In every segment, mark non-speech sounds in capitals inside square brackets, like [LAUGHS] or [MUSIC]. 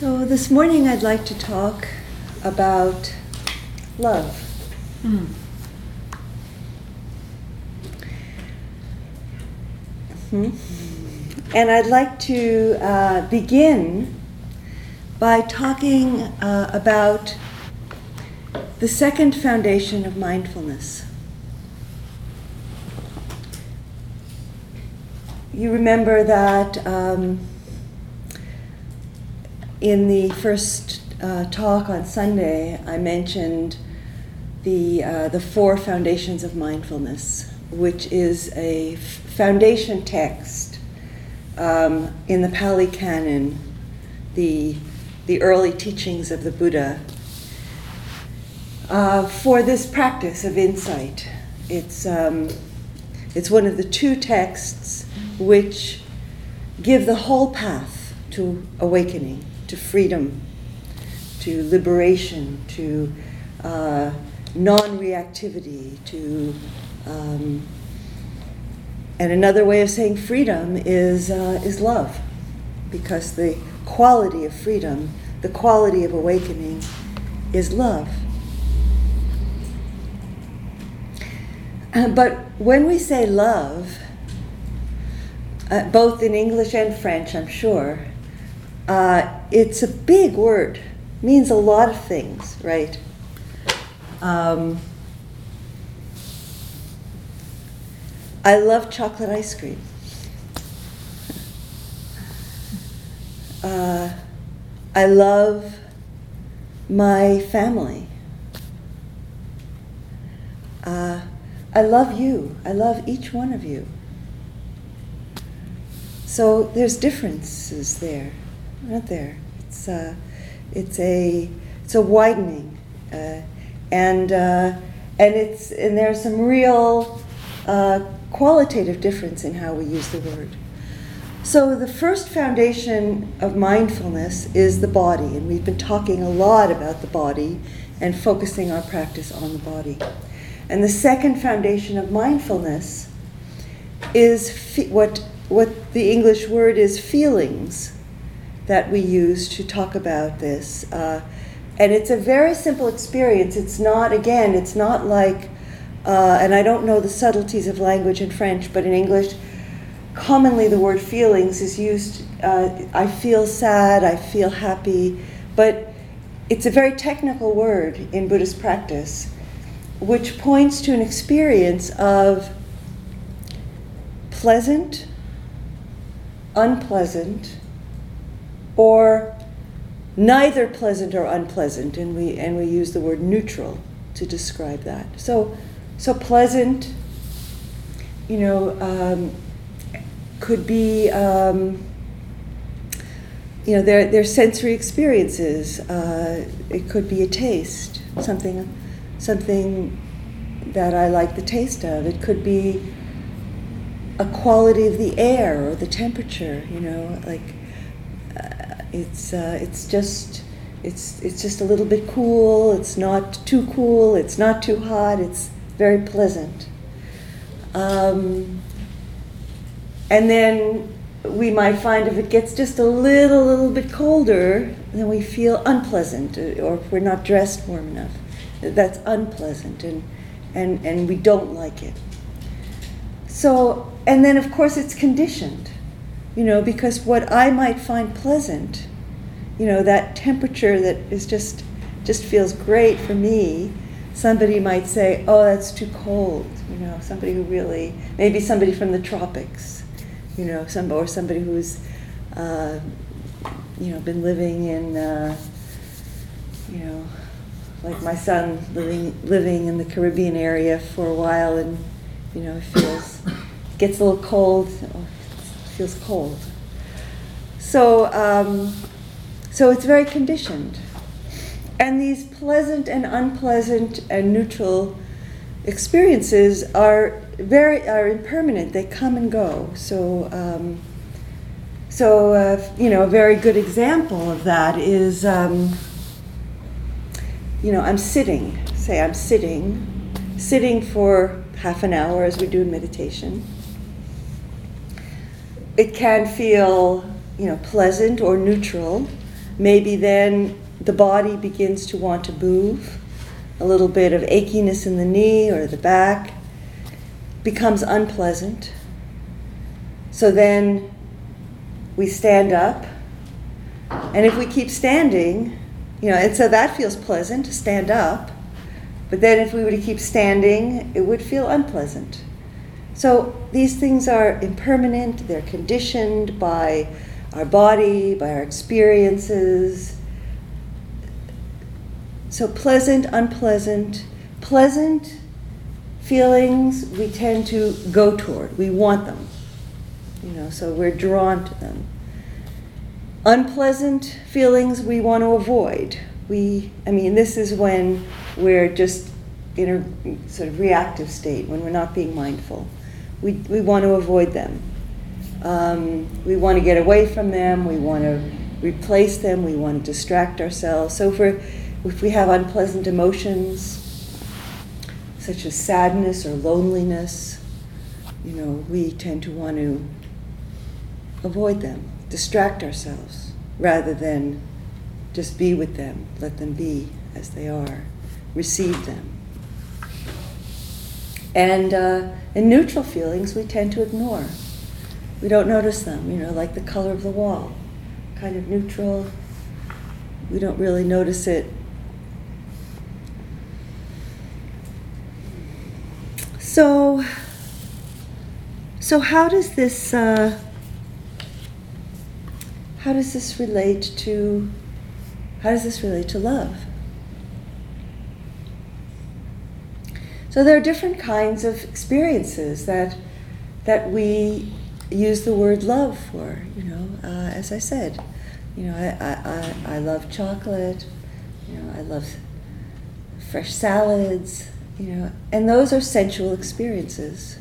So, this morning I'd like to talk about love. Mm. Hmm? And I'd like to uh, begin by talking uh, about the second foundation of mindfulness. You remember that um, in the first uh, talk on Sunday, I mentioned the, uh, the four foundations of mindfulness, which is a foundation text um, in the Pali Canon, the, the early teachings of the Buddha, uh, for this practice of insight. It's, um, it's one of the two texts which give the whole path to awakening, to freedom, to liberation, to uh, non reactivity, to. Um, and another way of saying freedom is, uh, is love, because the quality of freedom, the quality of awakening, is love. Uh, but when we say love, uh, both in English and French, I'm sure, uh, it's a big word. means a lot of things, right? Um, I love chocolate ice cream. Uh, I love my family. Uh, I love you. I love each one of you. So there's differences there, aren't there? It's, uh, it's, a, it's a widening. Uh, and, uh, and, it's, and there's some real uh, qualitative difference in how we use the word. So, the first foundation of mindfulness is the body, and we've been talking a lot about the body and focusing our practice on the body. And the second foundation of mindfulness is fe- what, what the English word is feelings that we use to talk about this. Uh, and it's a very simple experience. It's not, again, it's not like, uh, and I don't know the subtleties of language in French, but in English, commonly the word feelings is used. Uh, I feel sad, I feel happy, but it's a very technical word in Buddhist practice, which points to an experience of pleasant, unpleasant, or neither pleasant or unpleasant, and we and we use the word neutral to describe that. So, so pleasant, you know, um, could be, um, you know, their their sensory experiences. Uh, it could be a taste, something, something that I like the taste of. It could be a quality of the air or the temperature. You know, like it's uh, it's just it's it's just a little bit cool. It's not too cool. It's not too hot. It's very pleasant. Um, and then we might find if it gets just a little little bit colder, then we feel unpleasant, uh, or if we're not dressed warm enough, that's unpleasant, and and and we don't like it. So and then of course it's conditioned you know, because what I might find pleasant, you know, that temperature that is just just feels great for me, somebody might say, "Oh, that's too cold," you know, somebody who really maybe somebody from the tropics, you know, some or somebody who's uh, you know been living in uh, you know like my son living living in the Caribbean area for a while and you know it feels gets a little cold feels cold. So, um, so it's very conditioned. And these pleasant and unpleasant and neutral experiences are very are impermanent. They come and go. So, um, so uh, you know, a very good example of that is, um, you know, I'm sitting. Say I'm sitting, sitting for half an hour as we do in meditation it can feel you know pleasant or neutral maybe then the body begins to want to move. A little bit of achiness in the knee or the back becomes unpleasant. So then we stand up. And if we keep standing, you know, and so that feels pleasant to stand up. But then if we were to keep standing, it would feel unpleasant. So these things are impermanent, they're conditioned by our body, by our experiences. So pleasant, unpleasant, pleasant feelings we tend to go toward. We want them. You know, so we're drawn to them. Unpleasant feelings we want to avoid. We I mean this is when we're just in a sort of reactive state, when we're not being mindful. We, we want to avoid them. Um, we want to get away from them. We want to replace them. We want to distract ourselves. So if, if we have unpleasant emotions, such as sadness or loneliness, you know, we tend to want to avoid them, distract ourselves, rather than just be with them, let them be as they are, receive them. And, uh, and neutral feelings we tend to ignore. We don't notice them, you know, like the color of the wall, kind of neutral. We don't really notice it. So, so how does this uh, how does this relate to how does this relate to love? So there are different kinds of experiences that that we use the word love for. You know, uh, as I said, you know, I, I, I, I love chocolate. You know, I love fresh salads. You know, and those are sensual experiences.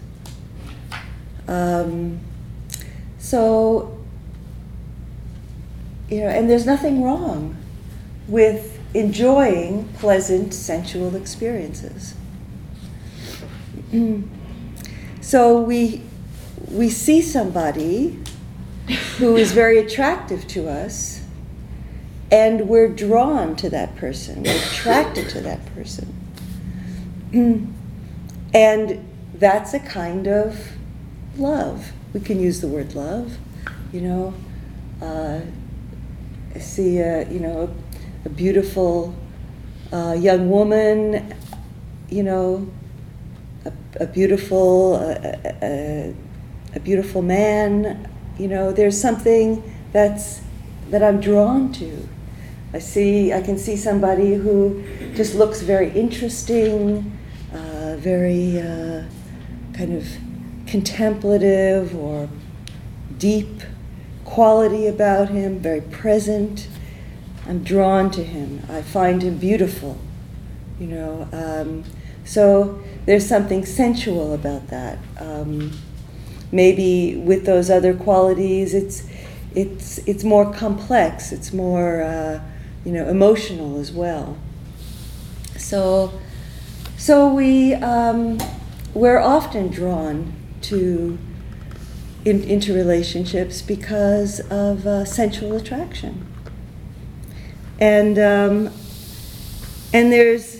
Um, so, you know, and there's nothing wrong with enjoying pleasant sensual experiences. So we we see somebody who is very attractive to us and we're drawn to that person. We're attracted to that person. And that's a kind of love. We can use the word love you know? Uh, see a, you know a, a beautiful uh, young woman you know a, a beautiful, a, a beautiful man. You know, there's something that's that I'm drawn to. I see, I can see somebody who just looks very interesting, uh, very uh, kind of contemplative or deep quality about him, very present. I'm drawn to him. I find him beautiful, you know. Um, so there's something sensual about that. Um, maybe with those other qualities, it's it's it's more complex. It's more uh, you know emotional as well. So so we um, we're often drawn to in, into relationships because of uh, sensual attraction. And um, and there's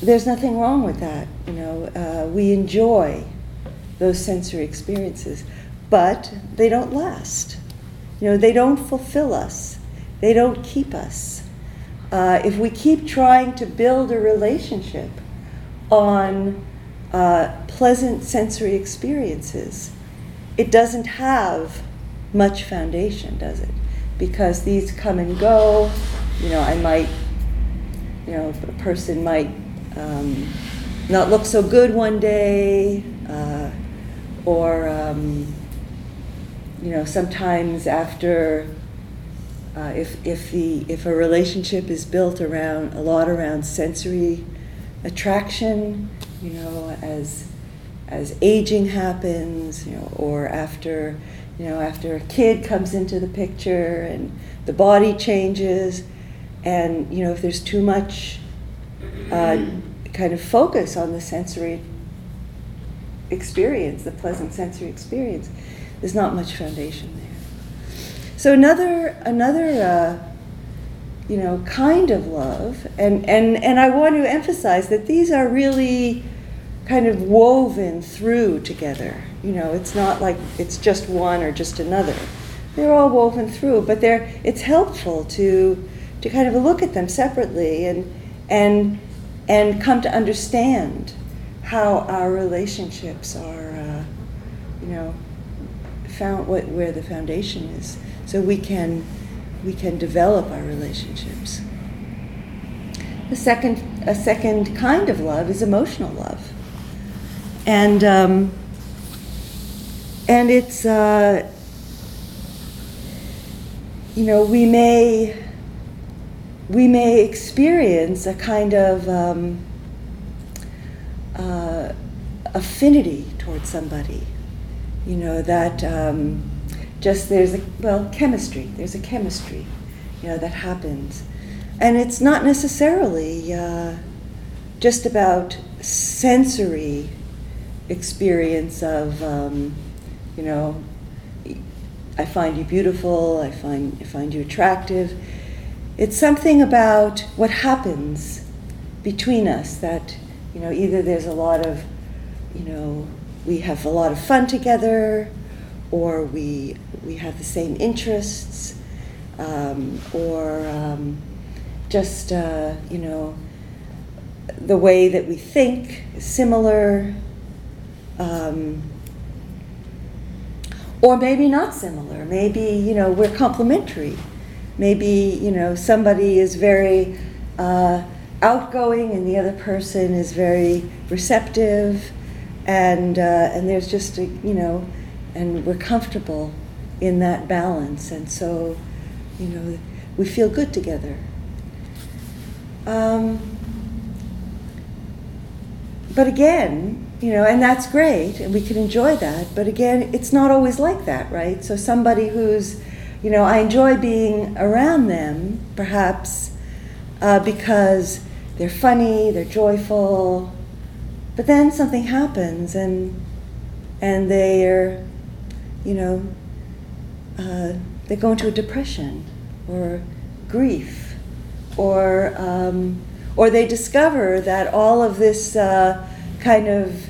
there's nothing wrong with that. You know, uh, we enjoy those sensory experiences, but they don't last. You know, they don't fulfill us. They don't keep us. Uh, if we keep trying to build a relationship on uh, pleasant sensory experiences, it doesn't have much foundation, does it? Because these come and go. You know, I might, you know, a person might um, not look so good one day, uh, or um, you know, sometimes after. Uh, if, if, the, if a relationship is built around a lot around sensory attraction, you know, as as aging happens, you know, or after, you know, after a kid comes into the picture and the body changes, and you know, if there's too much uh, kind of focus on the sensory experience, the pleasant sensory experience, there's not much foundation there. so another another uh, you know kind of love, and and and I want to emphasize that these are really kind of woven through together. You know, it's not like it's just one or just another. They're all woven through, but they're it's helpful to to kind of look at them separately and and and come to understand how our relationships are, uh, you know, found what where the foundation is, so we can we can develop our relationships. The second a second kind of love is emotional love, and um, and it's uh, you know we may we may experience a kind of um, uh, affinity towards somebody. You know, that um, just there's a, well, chemistry, there's a chemistry, you know, that happens. And it's not necessarily uh, just about sensory experience of, um, you know, I find you beautiful, I find, I find you attractive it's something about what happens between us that, you know, either there's a lot of, you know, we have a lot of fun together, or we, we have the same interests, um, or um, just, uh, you know, the way that we think is similar, um, or maybe not similar. Maybe, you know, we're complementary maybe you know somebody is very uh, outgoing and the other person is very receptive and uh, and there's just a you know and we're comfortable in that balance. And so you know we feel good together. Um, but again you know and that's great and we can enjoy that. But again it's not always like that right? So somebody who's you know, I enjoy being around them, perhaps uh, because they're funny, they're joyful, but then something happens and and they're, you know, uh, they go into a depression or grief, or um, or they discover that all of this uh, kind of,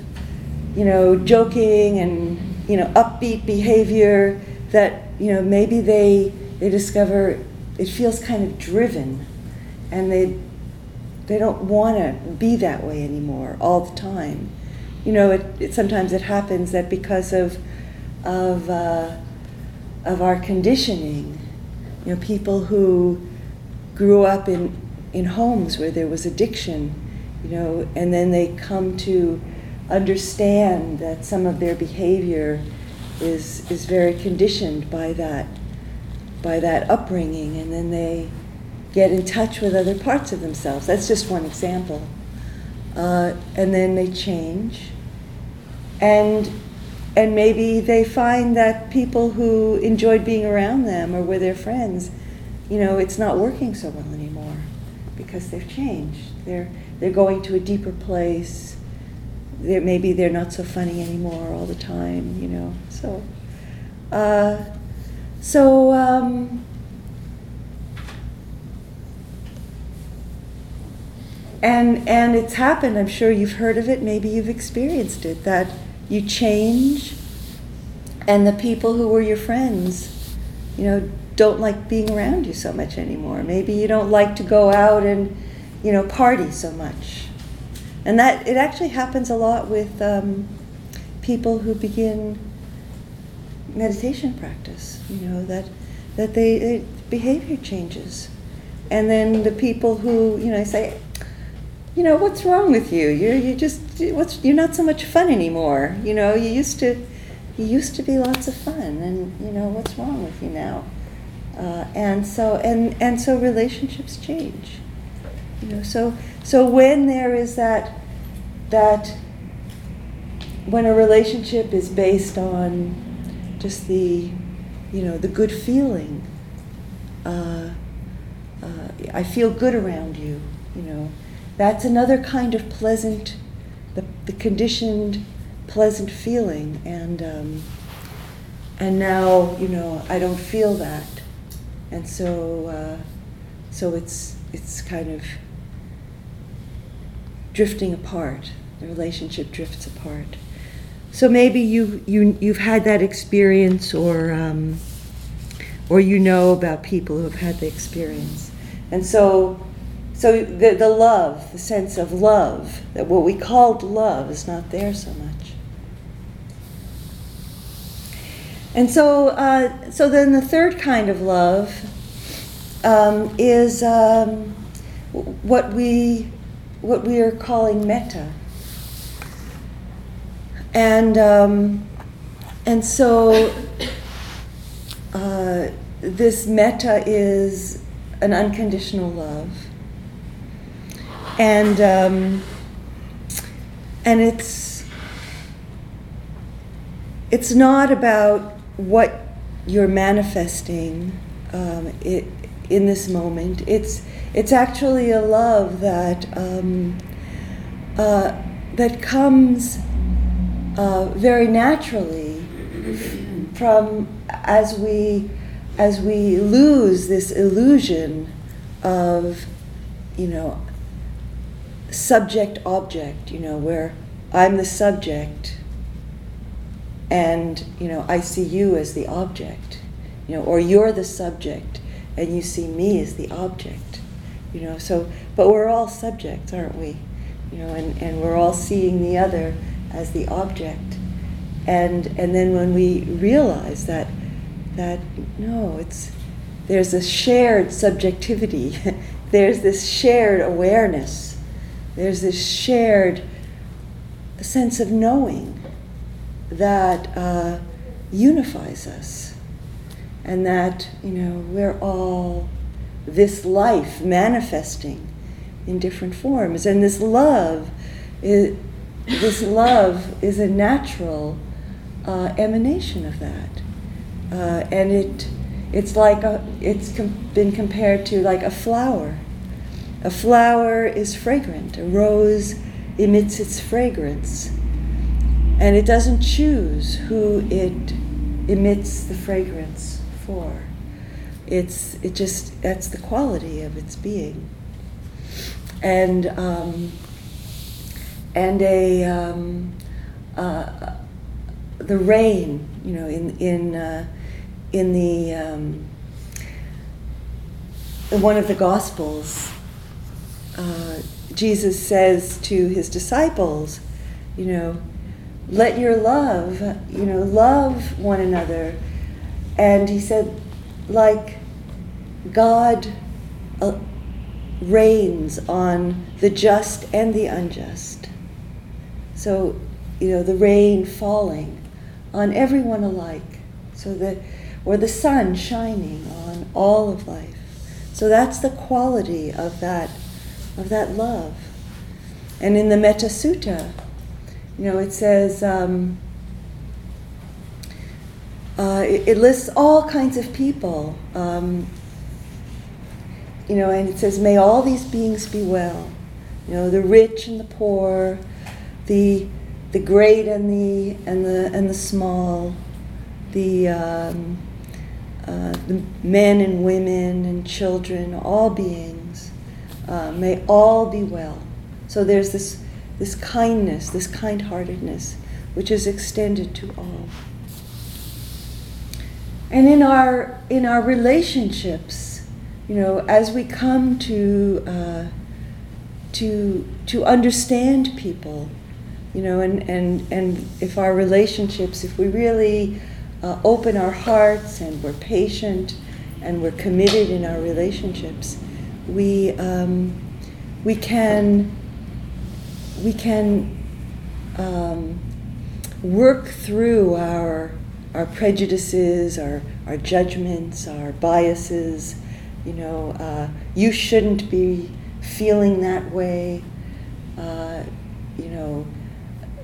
you know, joking and you know upbeat behavior that you know, maybe they, they discover it feels kind of driven and they, they don't want to be that way anymore all the time. You know, it, it sometimes it happens that because of, of, uh, of our conditioning, you know, people who grew up in, in homes where there was addiction, you know, and then they come to understand that some of their behavior is is very conditioned by that by that upbringing and then they get in touch with other parts of themselves. That's just one example. Uh, and then they change. And and maybe they find that people who enjoyed being around them or were their friends you know it's not working so well anymore because they've changed. They're they're going to a deeper place. They're, maybe they're not so funny anymore all the time, you know. So, uh, so um, and and it's happened. I'm sure you've heard of it. Maybe you've experienced it. That you change, and the people who were your friends, you know, don't like being around you so much anymore. Maybe you don't like to go out and, you know, party so much and that it actually happens a lot with um, people who begin meditation practice. You know that that they it, behavior changes, and then the people who you know say, you know, what's wrong with you? You're you just what's you're not so much fun anymore. You know, you used to you used to be lots of fun, and you know what's wrong with you now? Uh, and so and and so relationships change. You know, so so when there is that that when a relationship is based on just the, you know, the good feeling, uh, uh, I feel good around you, you know, that's another kind of pleasant, the, the conditioned pleasant feeling. And, um, and now, you know, I don't feel that. and so uh, so it's it's kind of drifting apart. The relationship drifts apart. So maybe you you you've had that experience, or um, or you know about people who have had the experience, and so so the the love, the sense of love, that what we called love is not there so much. And so, uh, so then the third kind of love um, is um, what we what we are calling metta. And um, and so uh, this metta is an unconditional love, and um, and it's it's not about what you're manifesting um, it, in this moment. It's it's actually a love that um, uh, that comes uh, very naturally from as we as we lose this illusion of you know subject object you know where i'm the subject and you know i see you as the object you know or you're the subject and you see me as the object you know. So but we're all subjects aren't we? You know and, and we're all seeing the other as the object. And and then when we realize that that no it's there's a shared subjectivity. [LAUGHS] There's this shared awareness. There's this shared sense of knowing that uh, unifies us, and that you know we're all this life manifesting in different forms, and this love is this love is a natural uh, emanation of that, uh, and it it's like a, it's com- been compared to like a flower. A flower is fragrant. A rose emits its fragrance and it doesn't choose who it emits the fragrance for. It's it just that's the quality of its being. And um, and a um, uh, the rain, you know, in in uh, in the um, in one of the Gospels, uh, Jesus says to his disciples, you know let your love, you know, love one another. And he said, like God uh, rains on the just and the unjust. So, you know, the rain falling on everyone alike. So that, or the sun shining on all of life. So that's the quality of that, of that love. And in the Metta Sutta, you know, it says, um, uh, it, it, lists all kinds of people. Um, you know, and it says, may all these beings be well. You know, the rich and the poor, the the great and the and the and the small, the um, uh, the men and women and children, all beings, uh, may all be well. So there's this this kindness, this kind heartedness, which is extended to all. And in our, in our relationships, you know, as we come to, uh, to, to understand people, you know, and, and, and if our relationships, if we really uh, open our hearts and we're patient and we're committed in our relationships, we, um, we can we can um, work through our our prejudices, our our judgments, our biases. You know, uh, you shouldn't be feeling that way. Uh, you know,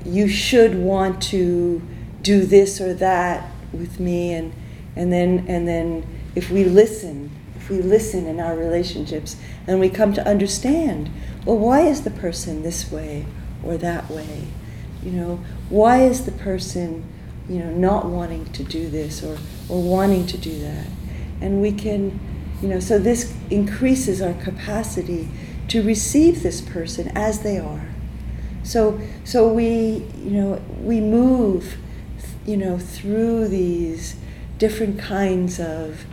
you should want to do this or that with me, and and then and then if we listen, if we listen in our relationships, and we come to understand well, why is the person this way or that way? You know, why is the person, you know, not wanting to do this or, or wanting to do that? And we can You know, so this increases our capacity to receive this person as they are. So, so we, you know, we move, you know, through these different kinds of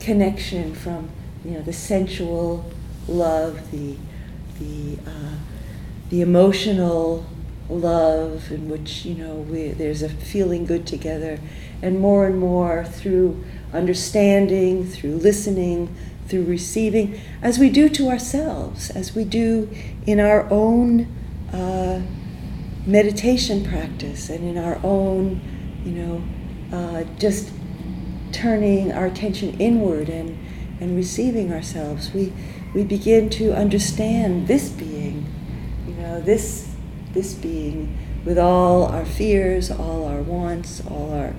connection from, you know, the sensual love, the, the, uh, the emotional love in which, you know, we, there's a feeling good together, and more and more through understanding, through listening, through receiving, as we do to ourselves, as we do in our own uh, meditation practice and in our own, you know, uh, just turning our attention inward and, and receiving ourselves, we, we begin to understand this being, you know, this, this being with all our fears, all our wants, all our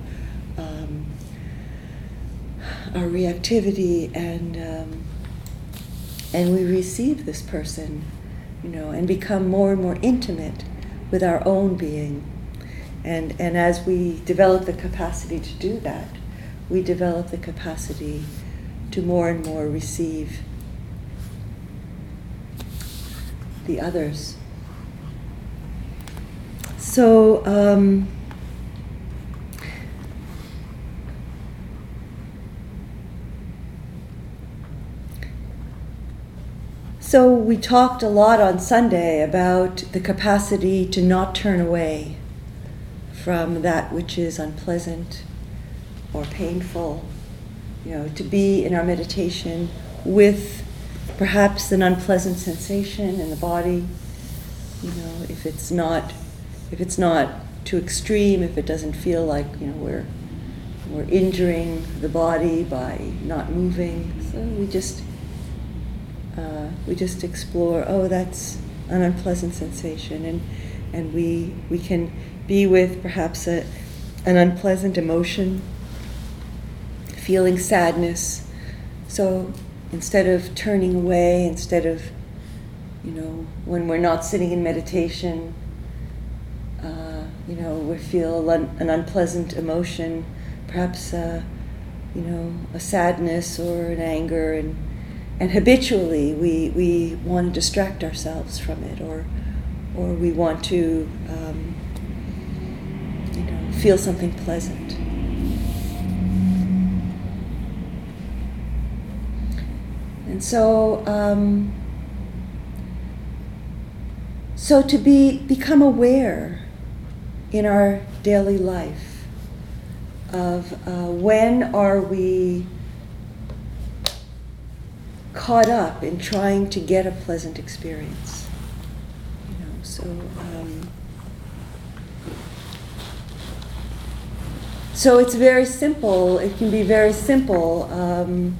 um, our reactivity, and um, and we receive this person, you know, and become more and more intimate with our own being, and and as we develop the capacity to do that, we develop the capacity to more and more receive the others. So. Um, So, we talked a lot on Sunday about the capacity to not turn away from that which is unpleasant or painful. You know, to be in our meditation with perhaps an unpleasant sensation in the body. You know, if it's not, if it's not too extreme, if it doesn't feel like you know we're we're injuring the body by not moving. So we just uh, we just explore, oh, that's an unpleasant sensation, and, and we, we can be with perhaps a, an unpleasant emotion, feeling sadness. So instead of turning away, instead of, you know, when we're not sitting in meditation, uh, you know, we feel an unpleasant emotion, perhaps, uh, you know, a sadness or an anger, and and habitually we, we want to distract ourselves from it or, or we want to um, you know, feel something pleasant. And so, um, so to be become aware in our daily life of uh, when are we caught up in trying to get a pleasant experience. You know, so um, so it's very simple. It can be very simple. Um,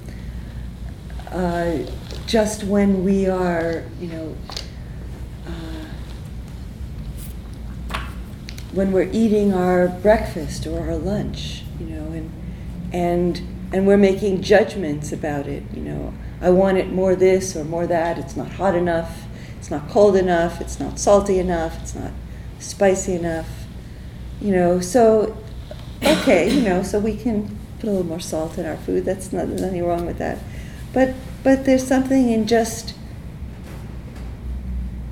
uh, just when we are, you know, uh, when we're eating our breakfast or our lunch, you know, and and and we're making judgments about it, you know. I want it more this or more that. It's not hot enough. It's not cold enough. It's not salty enough. It's not spicy enough. You know, so, okay, you know, so we can put a little more salt in our food. That's not, nothing wrong with that. But, but there's something in just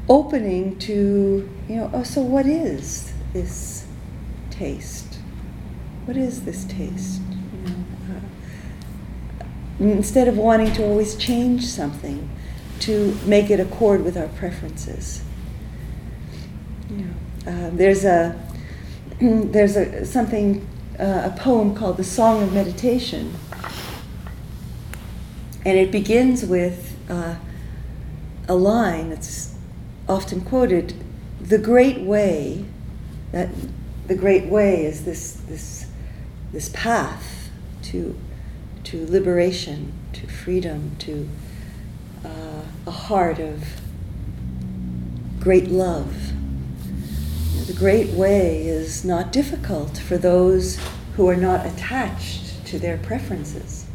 opening to, you know, oh, so what is this taste? What is this taste? Instead of wanting to always change something to make it accord with our preferences. Know, uh, there's a [CLEARS THROAT] there's a something uh, a poem called the Song of Meditation, and it begins with uh, a line that's often quoted: "The great way." That the great way is this this this path to to liberation, to freedom, to uh, a heart of great love. The great way is not difficult for those who are not attached to their preferences.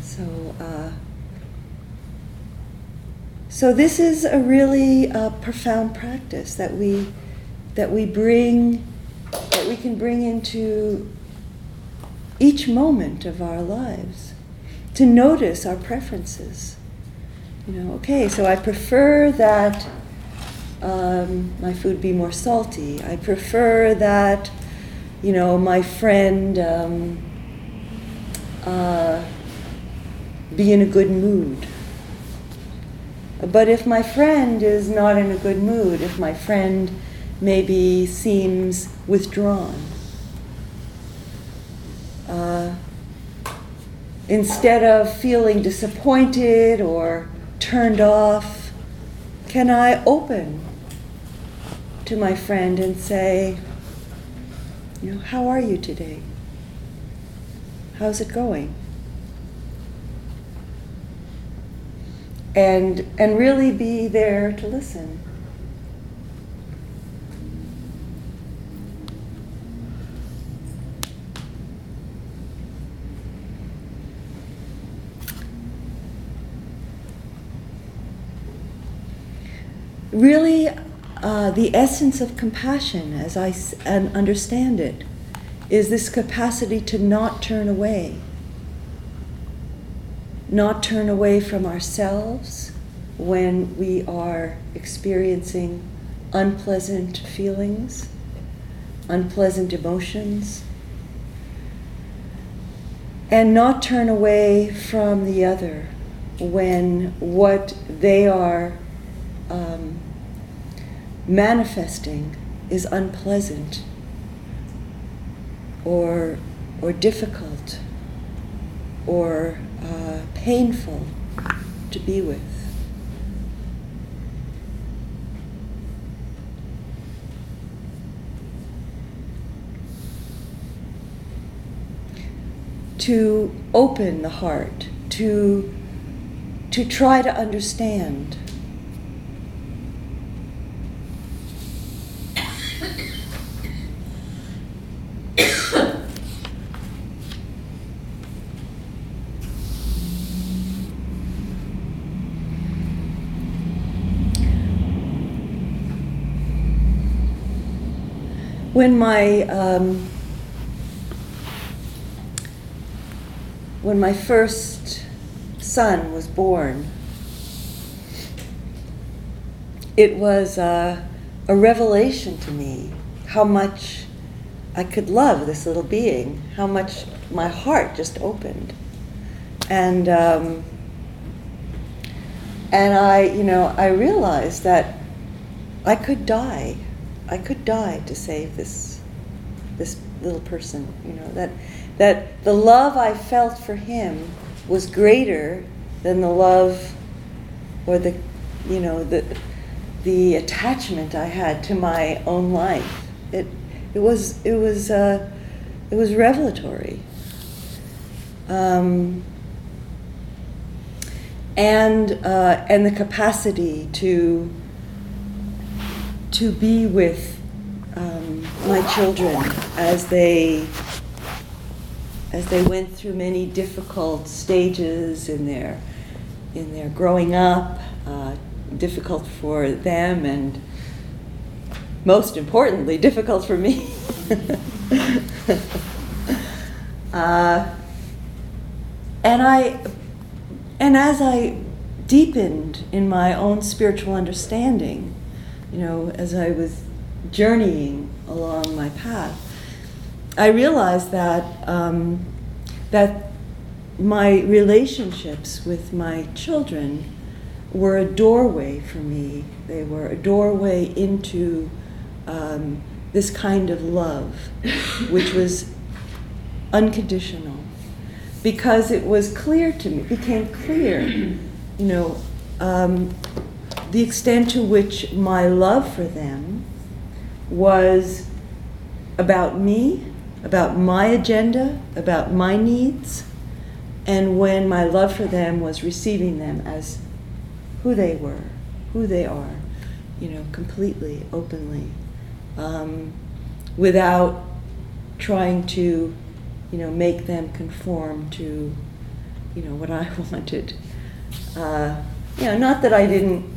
So, uh, so this is a really uh, profound practice that we that we bring that we can bring into each moment of our lives. to notice our preferences. You know, okay, so I prefer that um, my food be more salty. I prefer that, you know, my friend um, uh, be in a good mood. But if my friend is not in a good mood, if my friend maybe seems withdrawn, uh, instead of feeling disappointed or turned off, can I open to my friend and say, you know, how are you today? How's it going? and and really be there to listen. Really, uh, the essence of compassion, as I s- and understand it, is this capacity to not turn away. Not turn away from ourselves when we are experiencing unpleasant feelings, unpleasant emotions, and not turn away from the other when what they are um, manifesting is unpleasant or, or difficult or uh, painful to be with. To open the heart, to, to try to understand. When my um, when my first son was born, it was uh, a revelation to me how much I could love this little being, how much my heart just opened, and um, and I, you know, I realized that I could die I could die to save this this little person. You know that that the love I felt for him was greater than the love or the you know the the attachment I had to my own life. It it was it was uh, it was revelatory. Um, and uh, and the capacity to to be with um, my children as they as they went through many difficult stages in their in their growing up, uh, difficult for them, and most importantly, difficult for me. [LAUGHS] uh, and I, and as I deepened in my own spiritual understanding, you know, as I was journeying along my path, I realized that um, that my relationships with my children were a doorway for me. They were a doorway into um, this kind of love, which was unconditional, because it was clear to me, became clear, you know. Um, the extent to which my love for them was about me, about my agenda, about my needs, and when my love for them was receiving them as who they were, who they are, you know, completely, openly, um, without trying to, you know, make them conform to, you know, what I [LAUGHS] wanted. Uh, you know, not that I didn't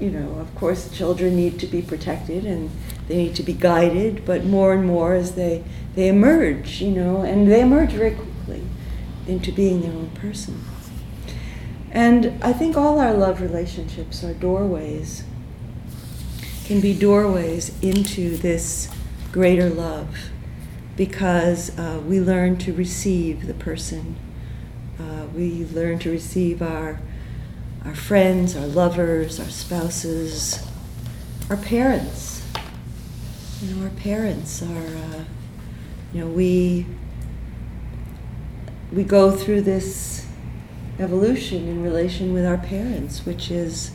you know, of course, children need to be protected and they need to be guided, but more and more as they, they emerge, you know, and they emerge very quickly. into being their own person. And I think all our love relationships are doorways, can be doorways into this greater love because uh, we learn to receive the person. Uh, we learn to receive our, our friends, our lovers, our spouses, our parents. You know, our parents are, uh, you know, we, we go through this evolution in relation with our parents, which is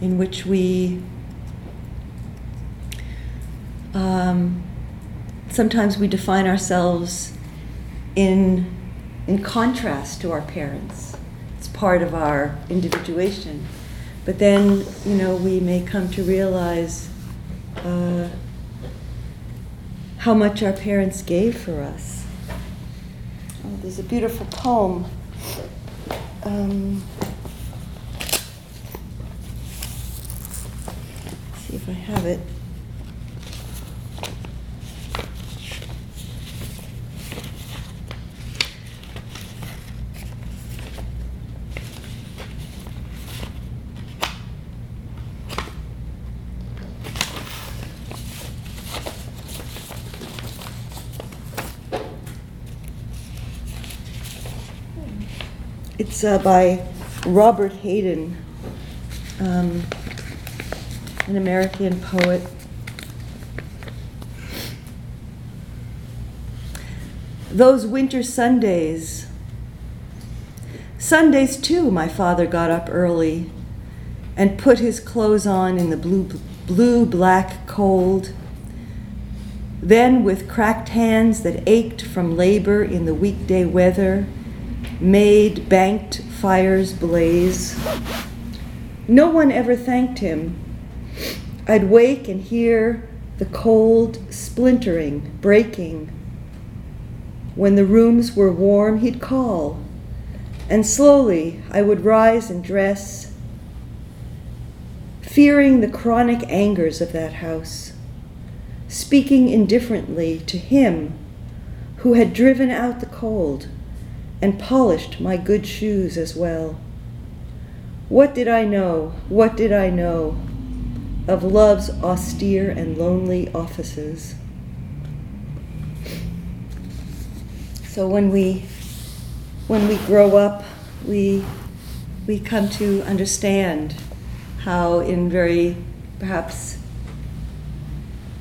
in which we um, sometimes we define ourselves in, in contrast to our parents. Part of our individuation. But then, you know, we may come to realize uh, how much our parents gave for us. Oh, there's a beautiful poem. Um, see if I have it. It's uh, by Robert Hayden, um, an American poet. Those winter Sundays. Sundays, too, my father got up early and put his clothes on in the blue, blue black cold. Then, with cracked hands that ached from labor in the weekday weather, made banked fires blaze. No one ever thanked him. I'd wake and hear the cold splintering, breaking. When the rooms were warm, he'd call, and slowly I would rise and dress, fearing the chronic angers of that house, speaking indifferently to him who had driven out the cold and polished my good shoes as well. What did I know? What did I know of love's austere and lonely offices? So when we when we grow up, we we come to understand how in very perhaps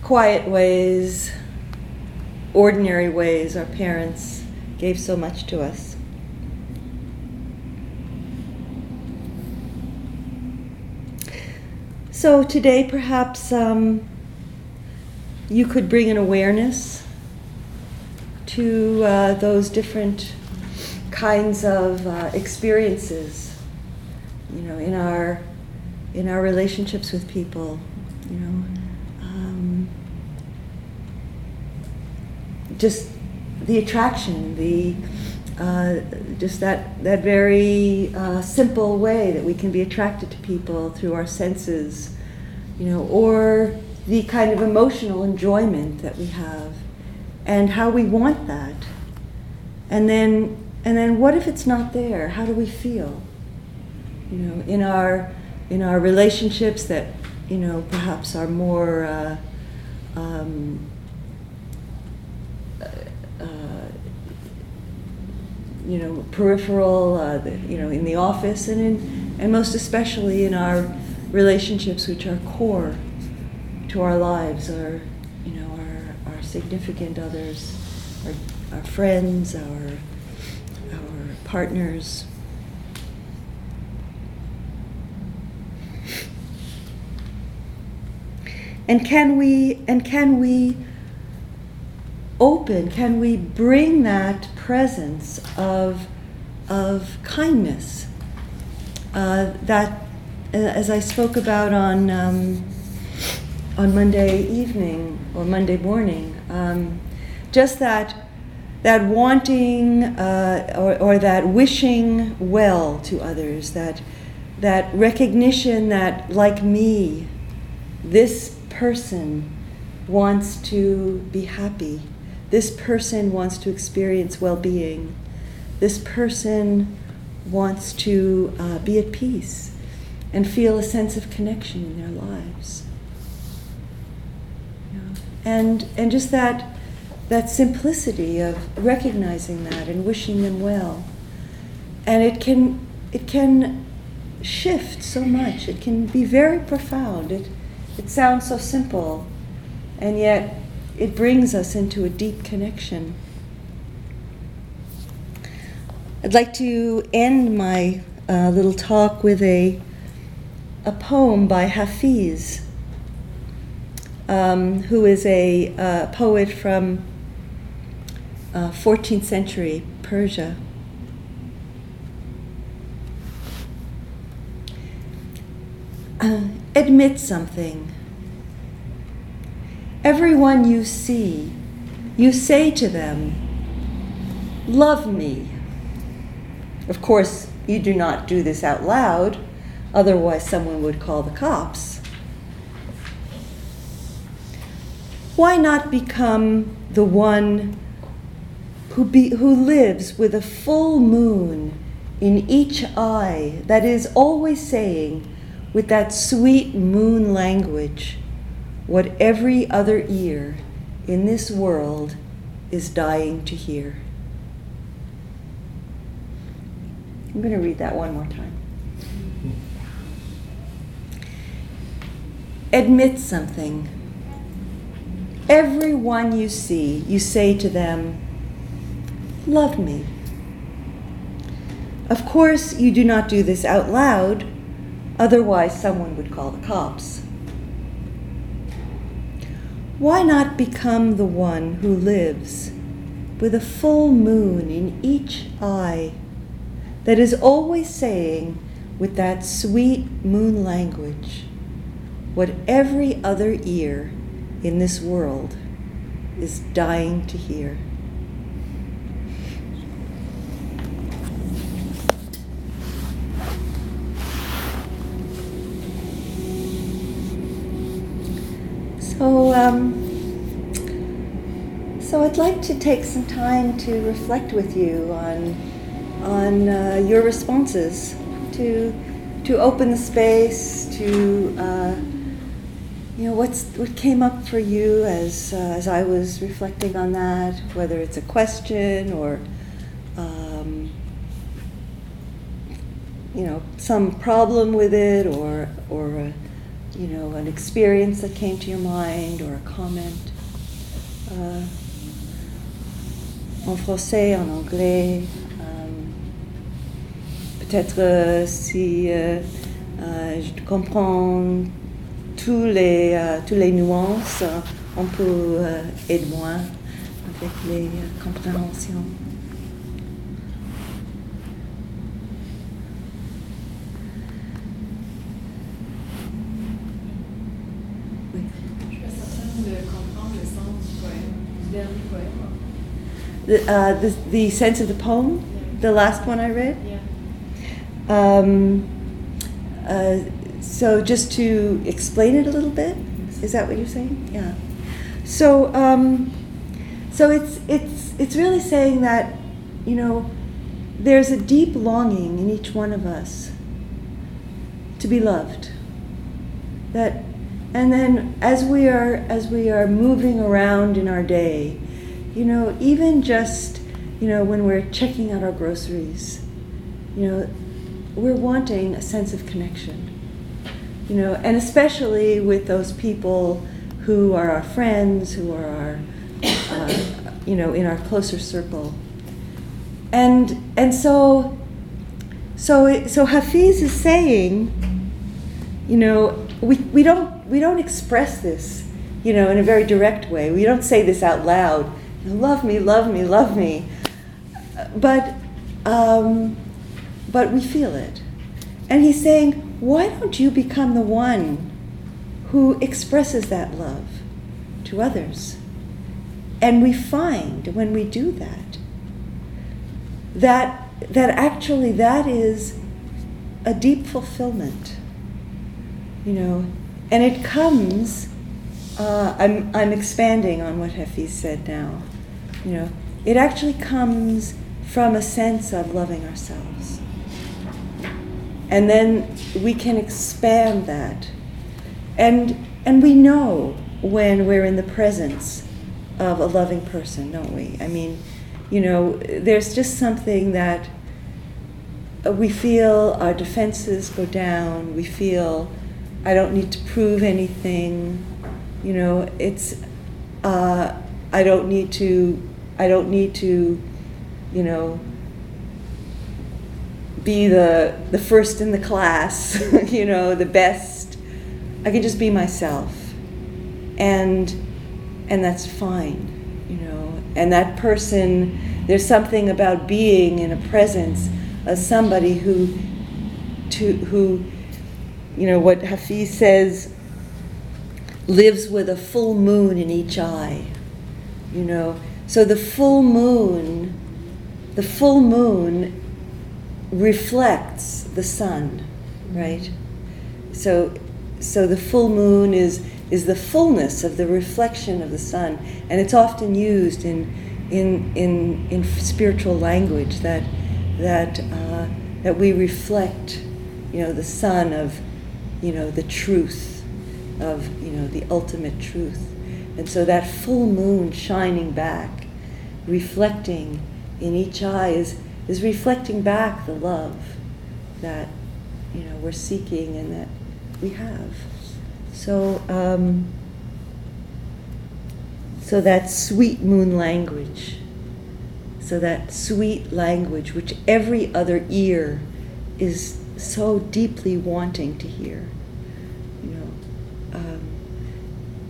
quiet ways, ordinary ways, our parents gave so much to us. So today, perhaps um, you could bring an awareness to uh, those different kinds of uh, experiences, you know, in our in our relationships with people, you know, um, just the attraction, the uh, just that that very uh, simple way that we can be attracted to people through our senses you know, or the kind of emotional enjoyment that we have and how we want that. And then and then what if it's not there? How do we feel? You know, in our in our relationships that, you know, perhaps are more uh, um, you know, peripheral, uh, the, you know, in the office and in, and most especially in our relationships which are core to our lives, our, you know, our, our significant others, our, our friends, our, our partners. And can we and can we open, can we bring that presence of, of kindness, uh, that uh, as I spoke about on um, on Monday evening or Monday morning, um, just that that wanting uh, or, or that wishing well to others, that that recognition that like me, this person wants to be happy. This person wants to experience well-being. this person wants to uh, be at peace and feel a sense of connection in their lives. Know, and, and just that, that simplicity of recognizing that and wishing them well. And it can, it can shift so much. It can be very profound. It, it sounds so simple, and yet it brings us into a deep connection. I'd like to end my uh, little talk with a, a poem by Hafiz, um, who is a uh, poet from uh, 14th century Persia. Uh, admit something. Everyone you see, you say to them, Love me. Of course, you do not do this out loud, otherwise, someone would call the cops. Why not become the one who, be, who lives with a full moon in each eye that is always saying, with that sweet moon language, what every other ear in this world is dying to hear. I'm going to read that one more time. Admit something. Everyone you see, you say to them, Love me. Of course, you do not do this out loud Otherwise, someone would call the cops. Why not become the one who lives with a full moon in each eye that is always saying, with that sweet moon language, what every other ear in this world is dying to hear? So, um, so I'd like to take some time to reflect with you on on uh, your responses, to to open the space, to uh, you know what's what came up for you as uh, as I was reflecting on that, whether it's a question or um, you know some problem with it or or you know, an experience that came to your mind or a comment. Uh, en français, en anglais. Um, Peut-être euh, si euh, euh, je comprends tous les, tous les nuances, on peut aider moins avec les compréhensions. The, uh, the, the sense of the poem, the last one I read. Yeah. Um, uh, so just to explain it a little bit, is that what you're saying? Yeah. So um, so it's it's it's really saying that you know there's a deep longing in each one of us to be loved. That and then as we are as we are moving around in our day you know, even just, you know, when we're checking out our groceries, you know, we're wanting a sense of connection. You know, and especially with those people who are our friends, who are our, uh, you know, in our closer circle. And and so, so so Hafiz is saying, you know, we, we don't we don't express this, you know, in a very direct way. We don't say this out loud love me, love me, love me. But, um, but we feel it. And he's saying, why don't you become the one who expresses that love to others? And we find when we do that, that, that actually that is a deep fulfillment. You know, and it comes, uh, I'm, I'm expanding on what Hafiz said now you know, it actually comes from a sense of loving ourselves. And then we can expand that. And, and we know when we're in the presence of a loving person, don't we? I mean, you know, there's just something that we feel our defenses go down. We feel I don't need to prove anything. You know, it's uh, I don't need to I don't need to, you know, be the the first in the class, [LAUGHS] you know, the best. I can just be myself. And and that's fine, you know. And that person there's something about being in a presence of somebody who to who you know what Hafiz says lives with a full moon in each eye. You know, so the full moon, the full moon reflects the sun, right? So, so the full moon is is the fullness of the reflection of the sun, and it's often used in in in in spiritual language that that uh, that we reflect, you know, the sun of, you know, the truth of you know the ultimate truth. And so that full moon shining back, reflecting in each eye is, is reflecting back the love that you know we're seeking and that we have. So um, so that sweet moon language, so that sweet language which every other ear is so deeply wanting to hear. You know, um,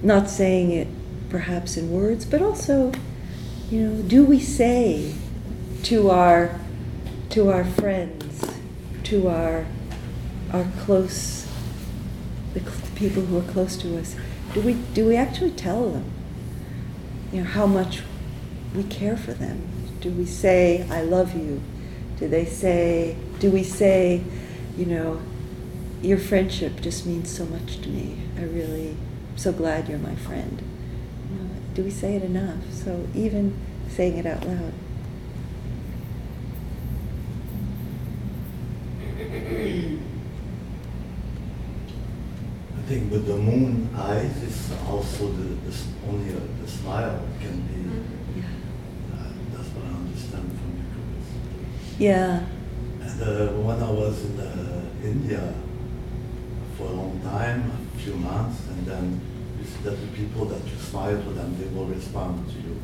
not saying it perhaps in words, but also, you know, do we say to our to our friends, to our our close the people who are close to us, do we do we actually tell them, you know, how much we care for them? Do we say I love you? Do they say? Do we say, you know, your friendship just means so much to me. I really so glad you're my friend. You know, do we say it enough? So even saying it out loud. I think with the moon eyes, it's also the, the only uh, the smile can be. Yeah. Uh, that's what I understand from your Yeah. And uh, when I was in uh, India for a long time, a few months, and then that the people that you smile to them, they will respond to you.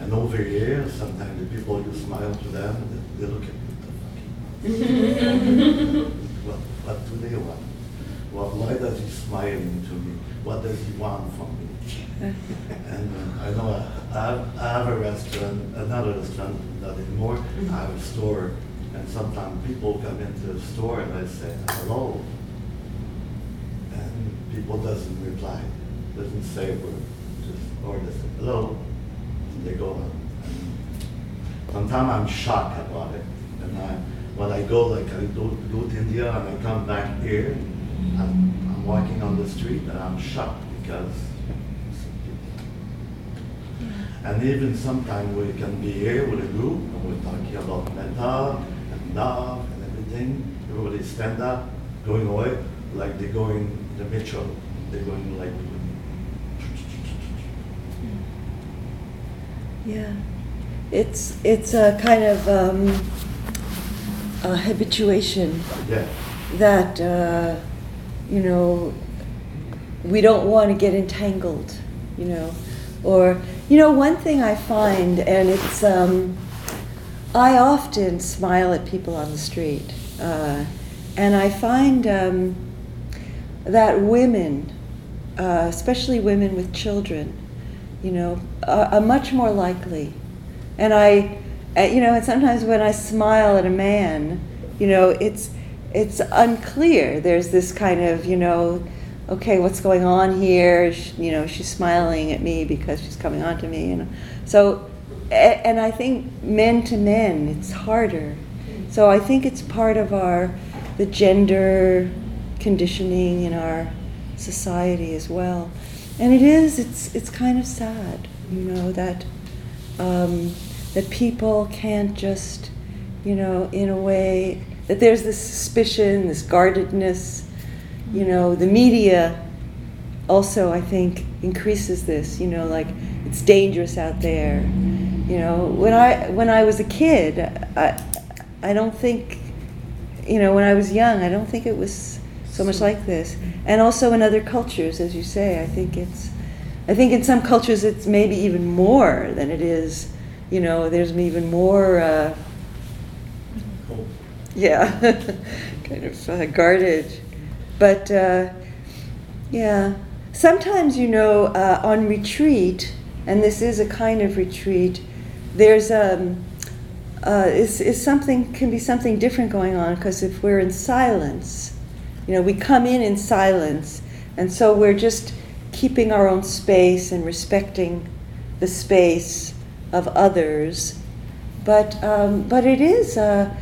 And over here, sometimes the people you smile to them, they, they look at you. what, [LAUGHS] what do they want? Well, why does he smiling to me? What does he want from me? [LAUGHS] and uh, I know I, I, have, I have a restaurant, another restaurant, not anymore. I have a store, and sometimes people come into the store and I say hello, and people doesn't reply, doesn't say a word, just say hello, and they go on. Sometimes I'm shocked about it, and I, when I go like I go, to India and I come back here, I'm, I'm walking on the street and I'm shocked because. And even sometimes we can be here with a group and we're talking about metta and love and everything. Everybody stand up, going away, like they're going the metro. They're going like. Yeah. It's it's a kind of um, a habituation Yeah. that uh, you know we don't want to get entangled, you know, or you know one thing I find, and it's um, I often smile at people on the street, uh, and I find um, that women, uh, especially women with children, you know, are, are much more likely, and I, uh, you know, and sometimes when I smile at a man, you know, it's it's unclear. There's this kind of, you know, okay, what's going on here? Sh you know, she's smiling at me because she's coming on to me. Know, so, and I think men to men, it's harder. So I think it's part of our the gender conditioning in our society as well. And it is, it's it's kind of sad, you know, that um, that people can't just, you know, in a way, that there's this suspicion, this guardedness. You know, the media also, I think, increases this, you know, like it's dangerous out there. You know, when I when I was a kid, I I don't think, you know, when I was young, I don't think it was so much like this. And also in other cultures, as you say, I think it's, I think in some cultures it's maybe even more than it is. You know, there's even more. Uh, yeah, [LAUGHS] kind of uh, guarded. But uh, yeah, sometimes, you know, uh, on retreat, and this is a kind of retreat, there's um, uh, is, is something can be something different going on because if we're in silence, you know, we come in in silence, and so we're just keeping our own space and respecting the space of others. But um, but it is uh,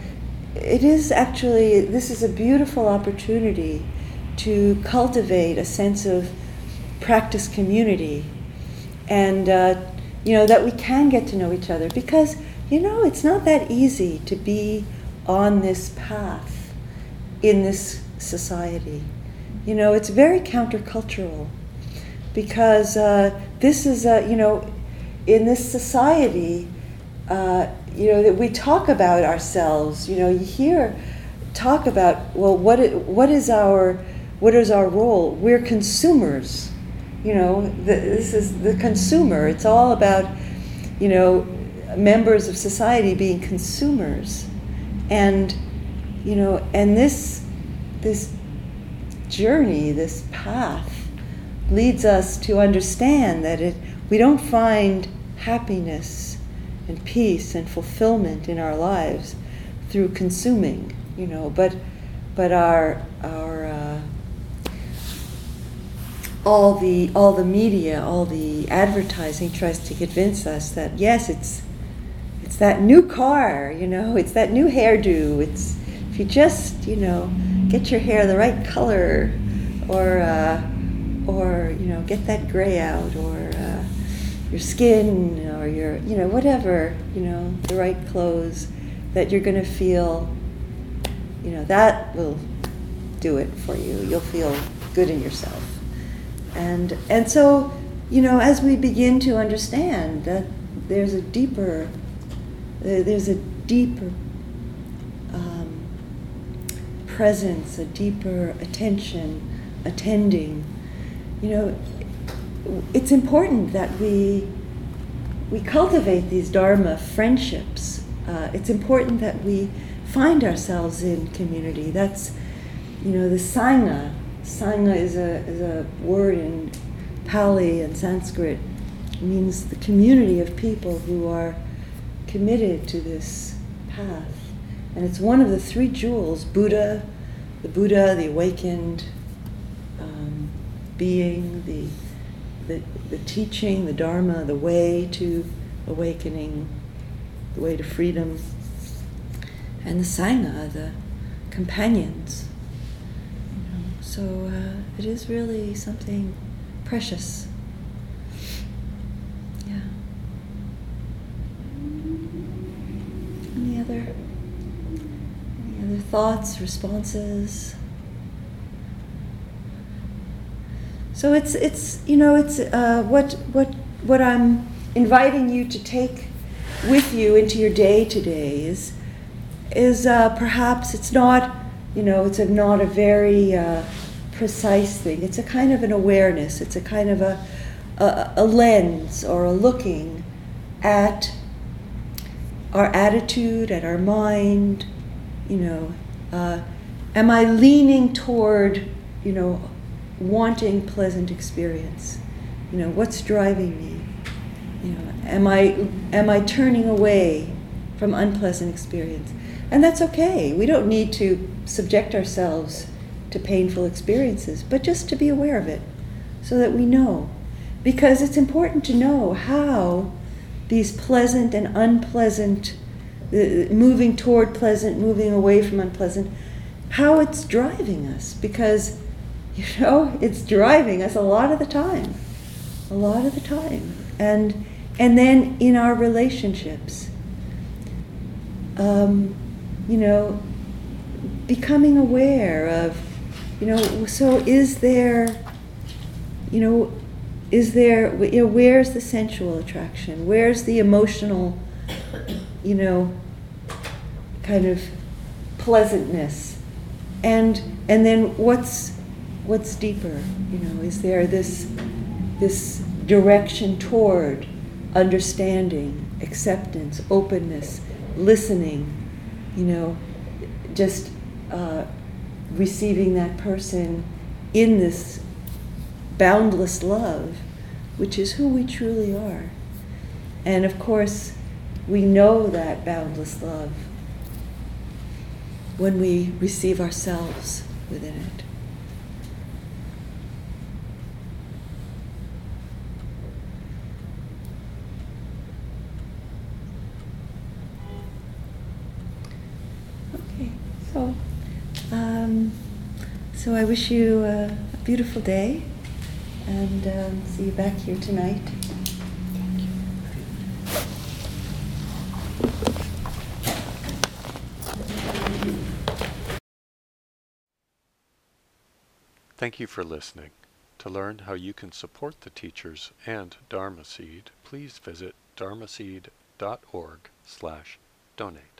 it is actually this is a beautiful opportunity to cultivate a sense of practice community, and uh, you know that we can get to know each other because you know, it's not that easy to be on this path in this society. You know, it's very countercultural because uh, this is, a, you know, in this society, uh, you know, that we talk about ourselves. You know, you hear talk about, well, what what is our what is our role? We're consumers. You know, the, this is the consumer. It's all about, you know, members of society being consumers and you know and this this journey this path leads us to understand that it we don't find happiness and peace and fulfillment in our lives through consuming you know but but our our uh, all the all the media all the advertising tries to convince us that yes it's it's that new car, you know, it's that new hairdo. It's if you just, you know, get your hair the right color, or uh, or you know, get that gray out, or uh, your skin, or your, you know, whatever, you know, the right clothes, that you're going to feel, you know, that will do it for you. You'll feel good in yourself, and and so, you know, as we begin to understand that there's a deeper there's a deeper um, presence, a deeper attention, attending. You know, it's important that we we cultivate these dharma friendships. Uh, it's important that we find ourselves in community. That's, you know, the sangha. Sangha is a is a word in Pali and Sanskrit. It means the community of people who are committed to this path. And it's one of the three jewels Buddha, the Buddha, the awakened um, being, the, the, the teaching, the Dharma, the way to awakening, the way to freedom, and the Sangha, the companions. So uh, it is really something precious. other any other thoughts, responses? So it's it's you know it's uh, what what what I'm inviting you to take with you into your day today is is uh, perhaps it's not you know it's a, not a very uh, precise thing. It's a kind of an awareness. It's a kind of a a, a lens or a looking at our attitude, at our mind, you know, uh, am I leaning toward, you know, wanting pleasant experience? You know, what's driving me? You know, am I am I turning away from unpleasant experience? And that's okay. We don't need to subject ourselves to painful experiences, but just to be aware of it so that we know. Because it's important to know how these pleasant and unpleasant, uh, moving toward pleasant, moving away from unpleasant, how it's driving us. Because, you know, it's driving us a lot of the time. A lot of the time. And, and then in our relationships, um, you know, becoming aware of, you know, so is there, you know, is there, you know, where's the sensual attraction? Where's the emotional, you know, kind of pleasantness? And and then what's what's deeper? You know, is there this this direction toward understanding, acceptance, openness, listening, you know, just uh, receiving that person in this boundless love, which is who we truly are. And of course, we know that boundless love when we receive ourselves within it. Okay, so, um, so I wish you a, a beautiful day, and um, see you back here tonight. Thank you for listening. To learn how you can support the teachers and Dharma Seed, please visit dharmaseed.org slash donate.